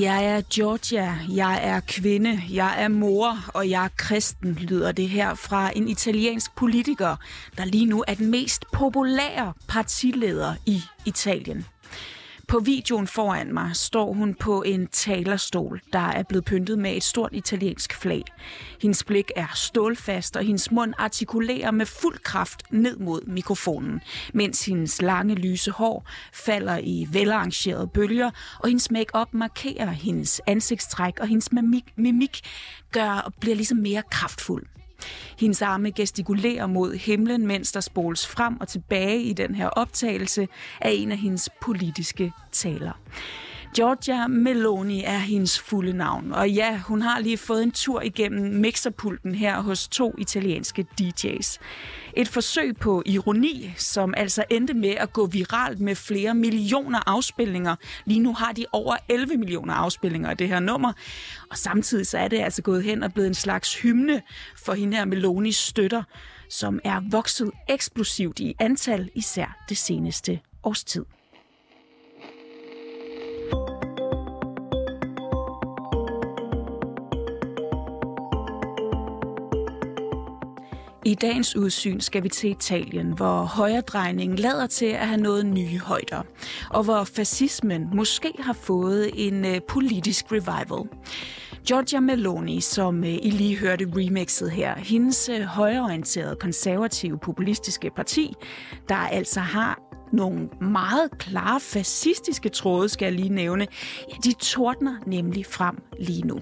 Jeg er Georgia, jeg er kvinde, jeg er mor, og jeg er kristen, lyder det her fra en italiensk politiker, der lige nu er den mest populære partileder i Italien. På videoen foran mig står hun på en talerstol, der er blevet pyntet med et stort italiensk flag. Hendes blik er stålfast, og hendes mund artikulerer med fuld kraft ned mod mikrofonen, mens hendes lange lyse hår falder i velarrangerede bølger, og hendes makeup markerer hendes ansigtstræk, og hendes mimik, mimik gør og bliver ligesom mere kraftfuld. Hendes arme gestikulerer mod himlen, mens der spoles frem og tilbage i den her optagelse af en af hendes politiske taler. Giorgia Meloni er hendes fulde navn, og ja, hun har lige fået en tur igennem mixerpulten her hos to italienske DJ's. Et forsøg på ironi, som altså endte med at gå viralt med flere millioner afspilninger. Lige nu har de over 11 millioner afspilninger af det her nummer, og samtidig så er det altså gået hen og blevet en slags hymne for hende her Melonis støtter, som er vokset eksplosivt i antal, især det seneste års tid. I dagens udsyn skal vi til Italien, hvor højredrejningen lader til at have nået nye højder, og hvor fascismen måske har fået en øh, politisk revival. Giorgia Meloni, som øh, I lige hørte remixet her, hendes øh, højreorienterede konservative populistiske parti, der altså har nogle meget klare fascistiske tråde, skal jeg lige nævne, ja, de tordner nemlig frem lige nu.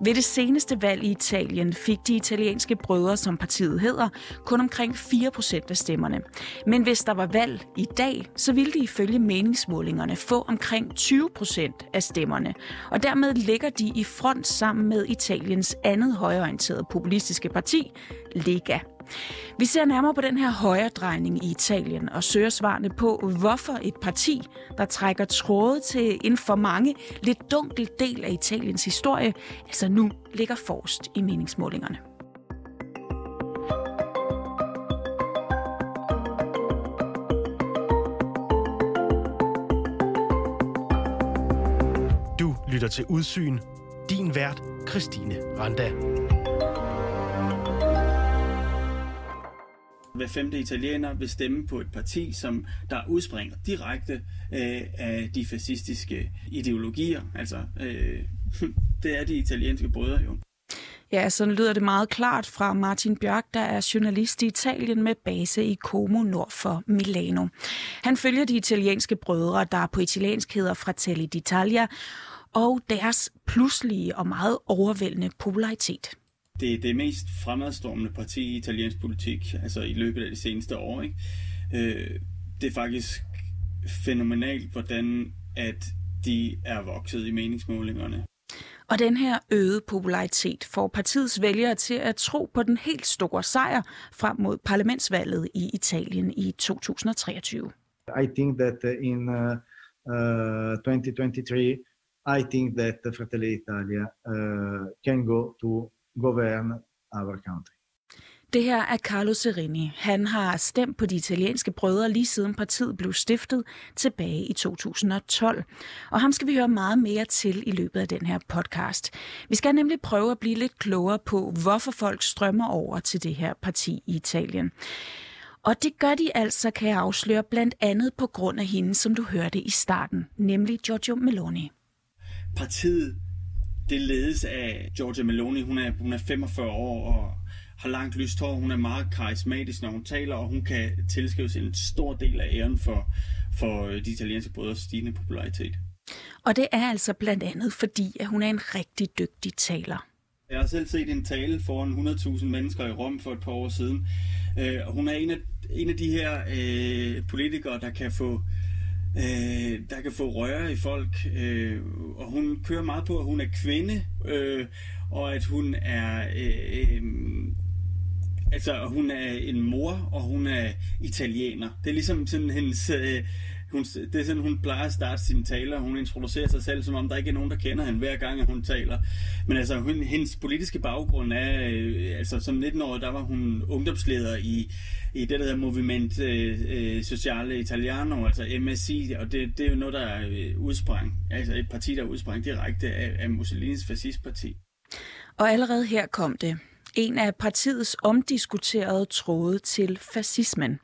Ved det seneste valg i Italien fik de italienske brødre, som partiet hedder, kun omkring 4% af stemmerne. Men hvis der var valg i dag, så ville de ifølge meningsmålingerne få omkring 20% af stemmerne. Og dermed ligger de i front sammen med Italiens andet højorienterede populistiske parti, Lega. Vi ser nærmere på den her højre drejning i Italien og søger svarene på, hvorfor et parti, der trækker tråde til en for mange lidt dunkel del af Italiens historie, altså nu ligger forrest i meningsmålingerne. Du lytter til Udsyn. Din vært, Christine Randa. Hver femte italiener vil stemme på et parti, som der udspringer direkte øh, af de fascistiske ideologier. Altså, øh, det er de italienske brødre jo. Ja, sådan lyder det meget klart fra Martin Bjørk, der er journalist i Italien med base i Como nord for Milano. Han følger de italienske brødre, der på italiensk hedder Fratelli d'Italia, og deres pludselige og meget overvældende popularitet det er det mest fremadstormende parti i italiensk politik, altså i løbet af de seneste år. Ikke? Øh, det er faktisk fænomenalt, hvordan at de er vokset i meningsmålingerne. Og den her øgede popularitet får partiets vælgere til at tro på den helt store sejr frem mod parlamentsvalget i Italien i 2023. I think that in uh, uh, 2023, I think that Fratelli Italia uh, can go to govern our country. Det her er Carlo Serini. Han har stemt på de italienske brødre lige siden partiet blev stiftet tilbage i 2012. Og ham skal vi høre meget mere til i løbet af den her podcast. Vi skal nemlig prøve at blive lidt klogere på, hvorfor folk strømmer over til det her parti i Italien. Og det gør de altså, kan jeg afsløre, blandt andet på grund af hende, som du hørte i starten, nemlig Giorgio Meloni. Partiet det ledes af Georgia Meloni. Hun er, hun er 45 år og har langt lyst hår. Hun er meget karismatisk, når hun taler, og hun kan tilskrives en stor del af æren for, for de italienske brødres stigende popularitet. Og det er altså blandt andet fordi, at hun er en rigtig dygtig taler. Jeg har selv set en tale foran 100.000 mennesker i Rom for et par år siden. Uh, hun er en af, en af de her uh, politikere, der kan få øh, der kan få røre i folk. Øh, og hun kører meget på, at hun er kvinde, øh, og at hun er... Øh, øh, altså, hun er en mor, og hun er italiener. Det er ligesom sådan hendes... Øh, hun, det er sådan, hun plejer at starte sine taler. Hun introducerer sig selv, som om der ikke er nogen, der kender hende hver gang, at hun taler. Men altså, hun, hendes politiske baggrund er, øh, altså som 19-årig, der var hun ungdomsleder i, i det, der hedder Moviment øh, øh Sociale Italiano, altså MSI, og det, det er jo noget, der er udsprang, altså et parti, der udsprang direkte af, af Mussolinis fascistparti. Og allerede her kom det en af partiets omdiskuterede tråde til fascismen.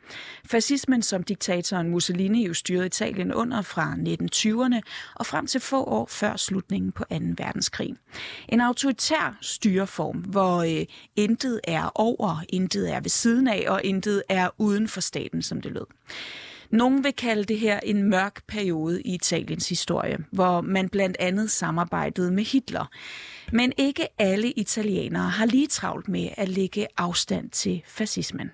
Fascismen, som diktatoren Mussolini jo styrede Italien under fra 1920'erne og frem til få år før slutningen på 2. verdenskrig. En autoritær styreform, hvor øh, intet er over, intet er ved siden af og intet er uden for staten, som det lød. Nogen vil kalde det her en mørk periode i Italiens historie, hvor man blandt andet samarbejdede med Hitler. Men ikke alle italienere har lige travlt med at lægge afstand til fascismen.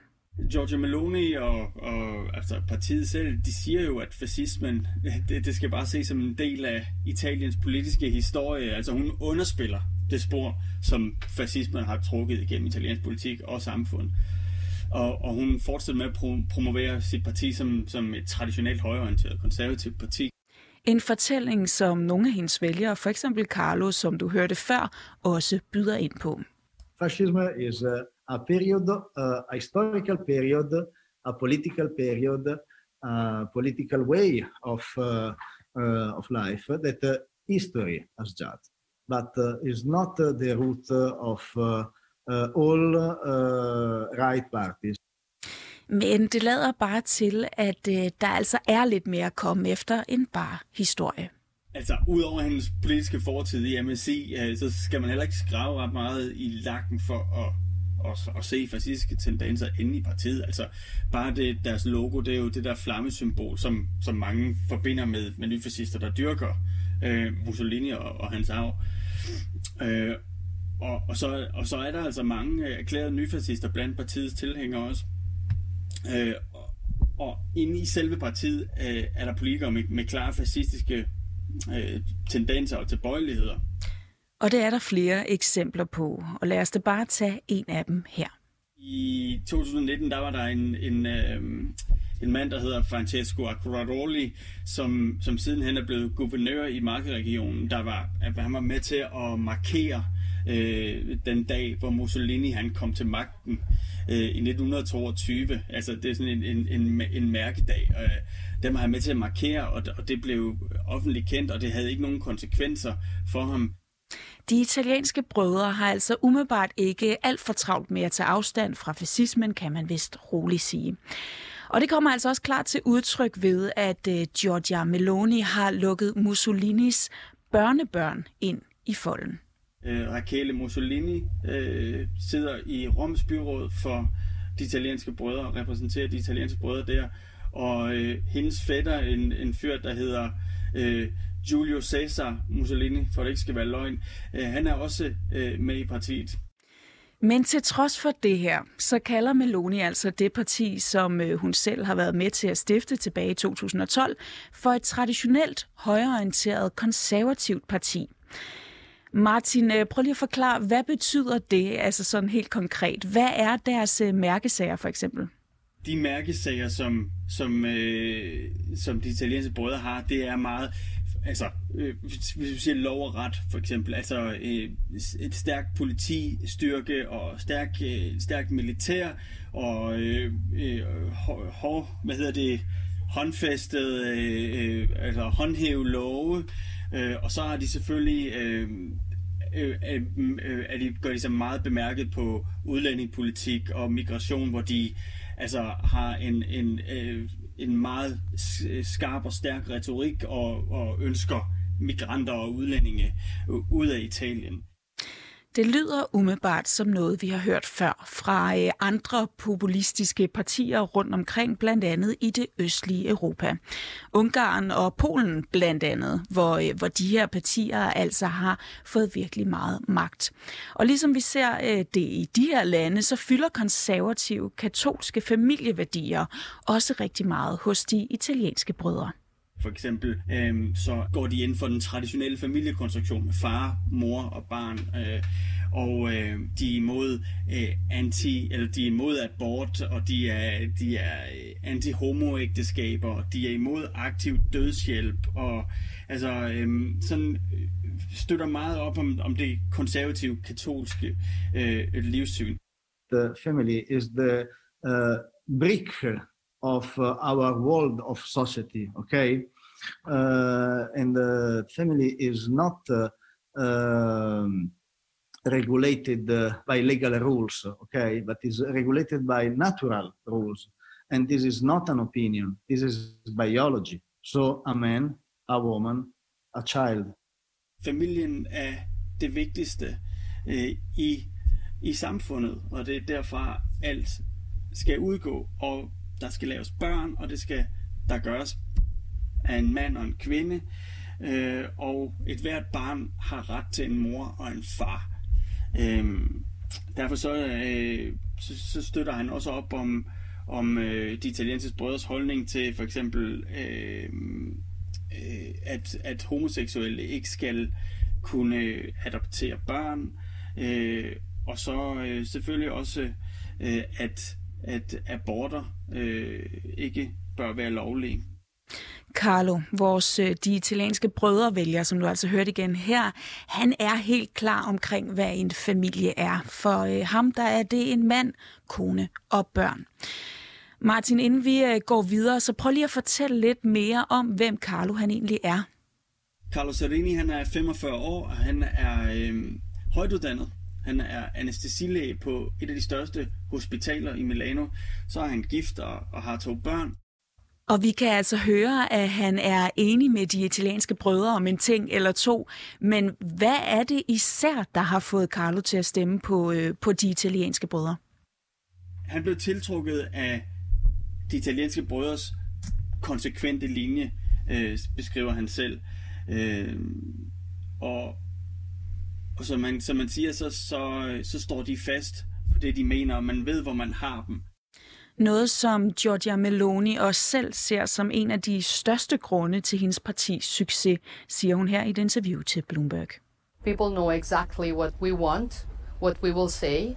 Giorgio Meloni og, og altså partiet selv, de siger jo, at fascismen, det, det skal bare ses som en del af Italiens politiske historie. Altså hun underspiller det spor, som fascismen har trukket igennem italiensk politik og samfund. Og, og hun fortsætter med at pro- promovere sit parti som, som et traditionelt højorienteret konservativt parti. En fortælling, som nogle af hendes vælgere, for eksempel Carlo, som du hørte før, også byder ind på. Fascism is a, a period, a historical period, a political period, a political way of, uh, uh, of life that uh, history has judged, but uh, is not uh, the root of uh, uh, all uh, right parties. Men det lader bare til, at øh, der altså er lidt mere at komme efter end bare historie. Altså, udover hendes politiske fortid i MSI, øh, så skal man heller ikke skrave ret meget i lakken for at, at, at se fascistiske tendenser inde i partiet. Altså, bare det, deres logo, det er jo det der flammesymbol, som, som mange forbinder med, med nyfascister, der dyrker øh, Mussolini og, og hans arv. Øh, og, og, så, og så er der altså mange erklærede nyfascister blandt partiets tilhængere også. Øh, og, og inde i selve partiet øh, er der politikere med, med klare fascistiske øh, tendenser og tilbøjeligheder. Og det er der flere eksempler på, og lad os da bare tage en af dem her. I 2019 der var der en, en, øh, en mand, der hedder Francesco Acquaroli, som, som sidenhen er blevet guvernør i Markeregionen. Der var, han var med til at markere øh, den dag, hvor Mussolini han kom til magten øh, i 1922. Altså, det er sådan en, en, en, en mærkedag. Øh, dem har han med til at markere, og, og det blev offentligt kendt, og det havde ikke nogen konsekvenser for ham. De italienske brødre har altså umiddelbart ikke alt for travlt med at tage afstand fra fascismen, kan man vist roligt sige. Og det kommer altså også klart til udtryk ved, at øh, Giorgia Meloni har lukket Mussolinis børnebørn ind i folden øh, Rachele Mussolini øh, sidder i Roms byråd for de italienske brødre, og repræsenterer de italienske brødre der. Og øh, hendes fætter, en, en fyr, der hedder øh, Giulio Cesar Mussolini, for det ikke skal være løgn, øh, han er også øh, med i partiet. Men til trods for det her, så kalder Meloni altså det parti, som øh, hun selv har været med til at stifte tilbage i 2012, for et traditionelt højreorienteret konservativt parti. Martin, øh, prøv lige at forklare, hvad betyder det, altså sådan helt konkret? Hvad er deres øh, mærkesager for eksempel? De mærkesager, som, som, øh, som de italienske brødre har, det er meget altså, øh, hvis vi siger lov og ret, for eksempel, altså øh, et stærkt politistyrke og stærk, øh, stærk militær og øh, øh, hår, hvad hedder det, håndfæstet, øh, øh, altså håndhæve love, øh, og så har de selvfølgelig øh, øh, øh, mm, øh, er de, gør de sig meget bemærket på udlændingepolitik og migration, hvor de altså har en, en, øh, en meget øh, skarp og stærk retorik og, og ønsker migranter og udlændinge øh, ud af Italien. Det lyder umiddelbart som noget, vi har hørt før fra øh, andre populistiske partier rundt omkring, blandt andet i det østlige Europa. Ungarn og Polen blandt andet, hvor, øh, hvor de her partier altså har fået virkelig meget magt. Og ligesom vi ser øh, det i de her lande, så fylder konservative katolske familieværdier også rigtig meget hos de italienske brødre. For eksempel øhm, så går de ind for den traditionelle familiekonstruktion med far, mor og barn. Øh, og øh, de er imod øh, anti, eller de er imod abort, og de er, de er øh, anti-homoægteskaber, de er imod aktiv dødshjælp, og altså øhm, øh, sådan støtter meget op om, om det konservative katolske øh, livssyn. The family is the uh, brick of uh, our world of society, okay? Uh, and the family is not uh, um, regulated uh, by legal rules, okay, but is regulated by natural rules. And this is not an opinion, this is biology. So a man, a woman, a child. Familien er det vigtigste øh, i, i samfundet, og det er derfra alt skal udgå, og der skal laves børn, og det skal der gøres af en mand og en kvinde, øh, og et hvert barn har ret til en mor og en far. Øh, derfor så, øh, så, så støtter han også op om, om øh, de italienske brødres holdning til for eksempel, øh, øh, at, at homoseksuelle ikke skal kunne adoptere børn, øh, og så øh, selvfølgelig også, øh, at, at aborter øh, ikke bør være lovlige. Carlo, vores øh, de italienske brødrevælger, som du altså hørte igen her, han er helt klar omkring, hvad en familie er. For øh, ham der er det en mand, kone og børn. Martin, inden vi øh, går videre, så prøv lige at fortælle lidt mere om, hvem Carlo han egentlig er. Carlo Serini, han er 45 år, og han er øh, højtuddannet. Han er anestesilæge på et af de største hospitaler i Milano. Så er han gift og, og har to børn. Og vi kan altså høre, at han er enig med de italienske brødre om en ting eller to. Men hvad er det især, der har fået Carlo til at stemme på, øh, på de italienske brødre? Han blev tiltrukket af de italienske brødres konsekvente linje, øh, beskriver han selv. Øh, og og som man, som man siger, så, så, så står de fast på det, de mener, og man ved, hvor man har dem. Noget, som Giorgia Meloni også selv ser som en af de største grunde til hendes partis succes, siger hun her i et interview til Bloomberg. People know exactly what we want, what we will say,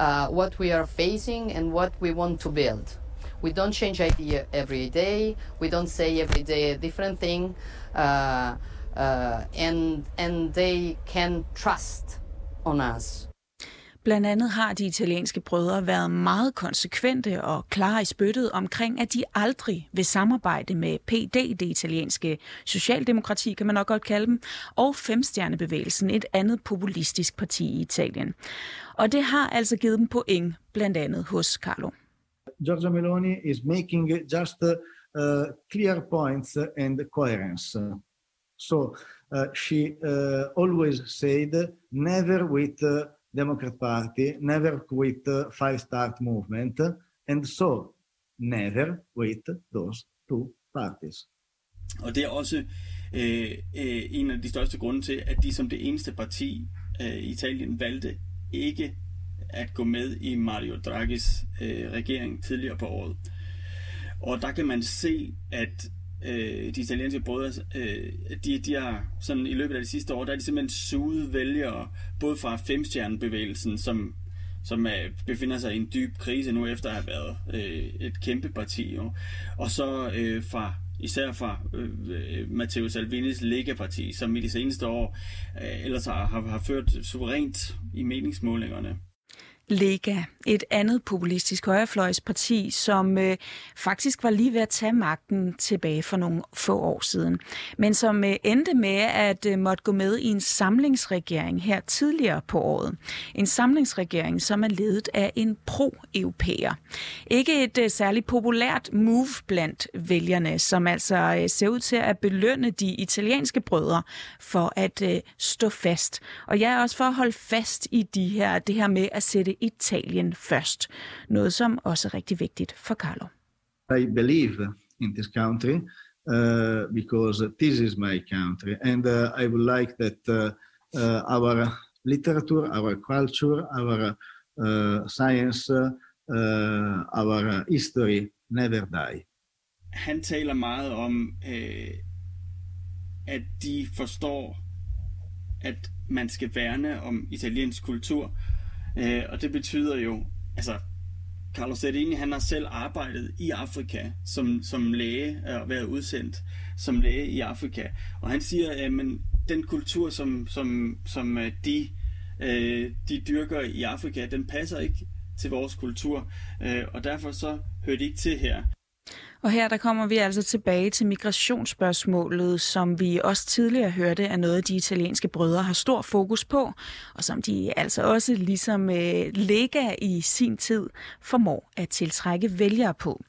uh, what we are facing, and what we want to build. We don't change idea every day. We don't say every day a different thing, uh, uh, and and they can trust on us. Blandt andet har de italienske brødre været meget konsekvente og klare i spyttet omkring, at de aldrig vil samarbejde med PD, det italienske socialdemokrati, kan man nok godt kalde dem, og Femstjernebevægelsen, et andet populistisk parti i Italien. Og det har altså givet dem point, blandt andet hos Carlo. Giorgia Meloni is making just uh, clear points and coherence. So uh, she uh, always said, never with uh, Democrat Party, never with uh, Five Star Movement, and so never with those two parties. Og det er også øh, øh, en af de største grunde til, at de som det eneste parti øh, i Italien valgte ikke at gå med i Mario Draghis øh, regering tidligere på året. Og der kan man se, at øh, de italienske brødre, øh, de, de har sådan i løbet af de sidste år, der er de simpelthen suget vælgere, både fra femstjernebevægelsen, som, som er, befinder sig i en dyb krise nu efter at have været øh, et kæmpe parti, jo. og så øh, fra især fra øh, Matteo Salvinis Lega-parti, som i de seneste år øh, ellers har, har, har ført suverænt i meningsmålingerne. Lega, et andet populistisk højrefløjsparti, som øh, faktisk var lige ved at tage magten tilbage for nogle få år siden, men som øh, endte med at øh, måtte gå med i en samlingsregering her tidligere på året. En samlingsregering, som er ledet af en pro-europæer. Ikke et øh, særligt populært move blandt vælgerne, som altså øh, ser ud til at belønne de italienske brødre for at øh, stå fast. Og jeg er også for at holde fast i de her, det her med at sætte Italien først. Noget, som også er rigtig vigtigt for Carlo. I believe in this country uh, because this is my country, and uh, I would like that uh, uh, our literature, our culture, our uh, science, uh, our history never die. Han taler meget om, øh, at de forstår, at man skal værne om italiensk kultur. Øh, og det betyder jo, altså Carlos Zerini, han har selv arbejdet i Afrika som, som læge og været udsendt som læge i Afrika. Og han siger, at men den kultur, som, som, som øh, de, øh, de dyrker i Afrika, den passer ikke til vores kultur. Øh, og derfor så hører de ikke til her. Og her der kommer vi altså tilbage til migrationsspørgsmålet, som vi også tidligere hørte er noget, de italienske brødre har stor fokus på, og som de altså også ligesom øh, ligger i sin tid formår at tiltrække vælgere på.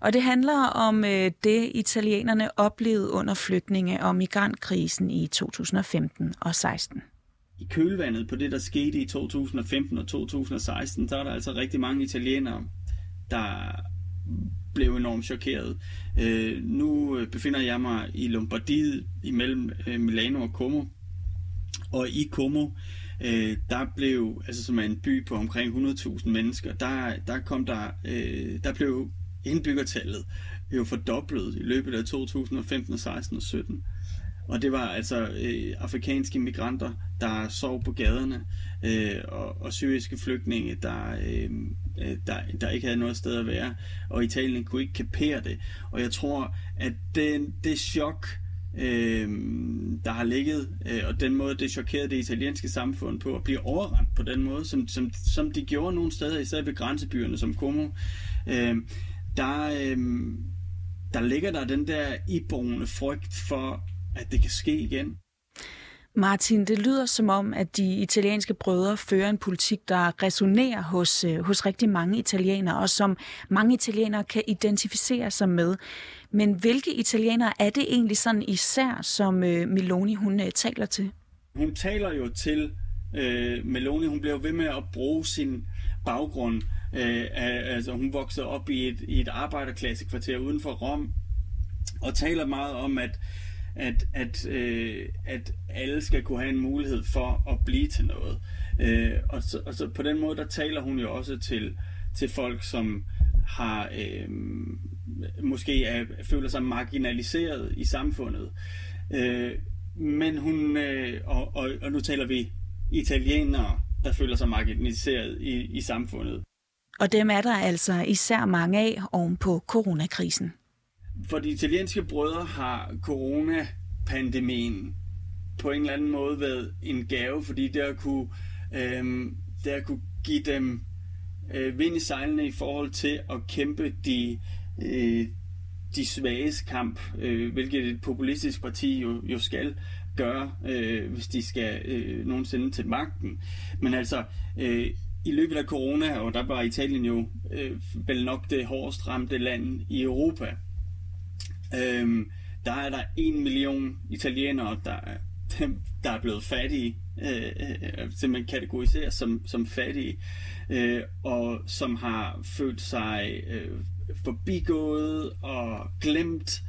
Og det handler om øh, det, italienerne oplevede under flygtninge- og migrantkrisen i 2015 og 16 i kølvandet på det, der skete i 2015 og 2016, så er der altså rigtig mange italienere, der blev enormt chokeret. Øh, nu øh, befinder jeg mig i Lombardiet imellem øh, Milano og Como. Og i Como, øh, der blev, altså som er en by på omkring 100.000 mennesker, der, der kom der, øh, der blev indbyggertallet jo fordoblet i løbet af 2015, 16 og 17. Og det var altså øh, afrikanske migranter, der sov på gaderne, øh, og, og syriske flygtninge, der, øh, øh der, der ikke havde noget sted at være. Og Italien kunne ikke kapere det. Og jeg tror, at det, det chok, øh, der har ligget, øh, og den måde, det chokerede det italienske samfund på at blive overrendt på den måde, som, som, som de gjorde nogle steder, især ved grænsebyerne som Como, øh, der, øh, der ligger der den der iboende frygt for, at det kan ske igen. Martin, det lyder som om, at de italienske brødre fører en politik, der resonerer hos, øh, hos rigtig mange italienere, og som mange italienere kan identificere sig med. Men hvilke italienere er det egentlig sådan især, som øh, Meloni hun øh, taler til? Hun taler jo til øh, Meloni. Hun bliver ved med at bruge sin baggrund. Øh, altså, hun voksede op i et, i et arbejderklassekvarter uden for Rom, og taler meget om, at at, at, øh, at alle skal kunne have en mulighed for at blive til noget. Øh, og, så, og så på den måde, der taler hun jo også til, til folk, som har øh, måske er, føler sig marginaliseret i samfundet. Øh, men hun, øh, og, og, og nu taler vi italienere, der føler sig marginaliseret i, i samfundet. Og dem er der altså især mange af oven på coronakrisen for de italienske brødre har coronapandemien på en eller anden måde været en gave, fordi det har kunne, øh, det har kunne give dem øh, vind i sejlene i forhold til at kæmpe de, øh, de svages kamp, øh, hvilket et populistisk parti jo, jo skal gøre, øh, hvis de skal øh, nogensinde til magten. Men altså, øh, i løbet af corona, og der var Italien jo øh, vel nok det hårdest ramte land i Europa, Øhm, der er der en million italienere, der, der er blevet fattige, øh, øh, øh simpelthen kategoriseres som, som fattige, øh, og som har følt sig øh, forbigået og glemt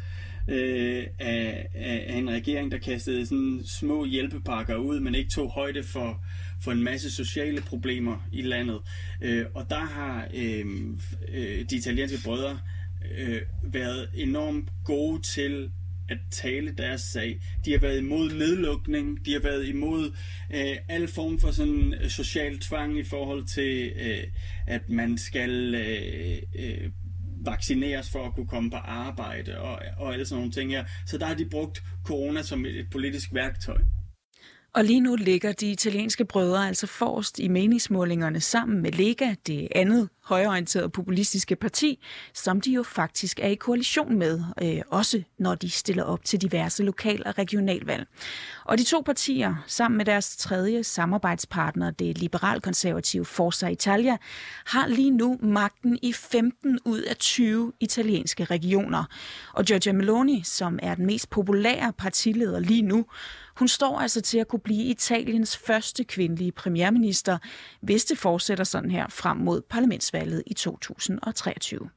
øh, af, af, en regering, der kastede sådan små hjælpepakker ud, men ikke tog højde for, for en masse sociale problemer i landet. Øh, og der har øh, øh, de italienske brødre øh, været enormt gode til at tale deres sag. De har været imod nedlukning, de har været imod øh, al form for sådan øh, social tvang i forhold til, øh, at man skal øh, øh, vaccineres for at kunne komme på arbejde og, og alle sådan nogle ting her. Så der har de brugt corona som et politisk værktøj. Og lige nu ligger de italienske brødre altså forrest i meningsmålingerne sammen med Lega, det andet højorienterede populistiske parti, som de jo faktisk er i koalition med, øh, også når de stiller op til diverse lokal- og regionalvalg. Og de to partier, sammen med deres tredje samarbejdspartner, det liberalkonservative Forza Italia, har lige nu magten i 15 ud af 20 italienske regioner. Og Giorgia Meloni, som er den mest populære partileder lige nu, hun står altså til at kunne blive Italiens første kvindelige premierminister, hvis det fortsætter sådan her frem mod parlamentsvalget i 2023.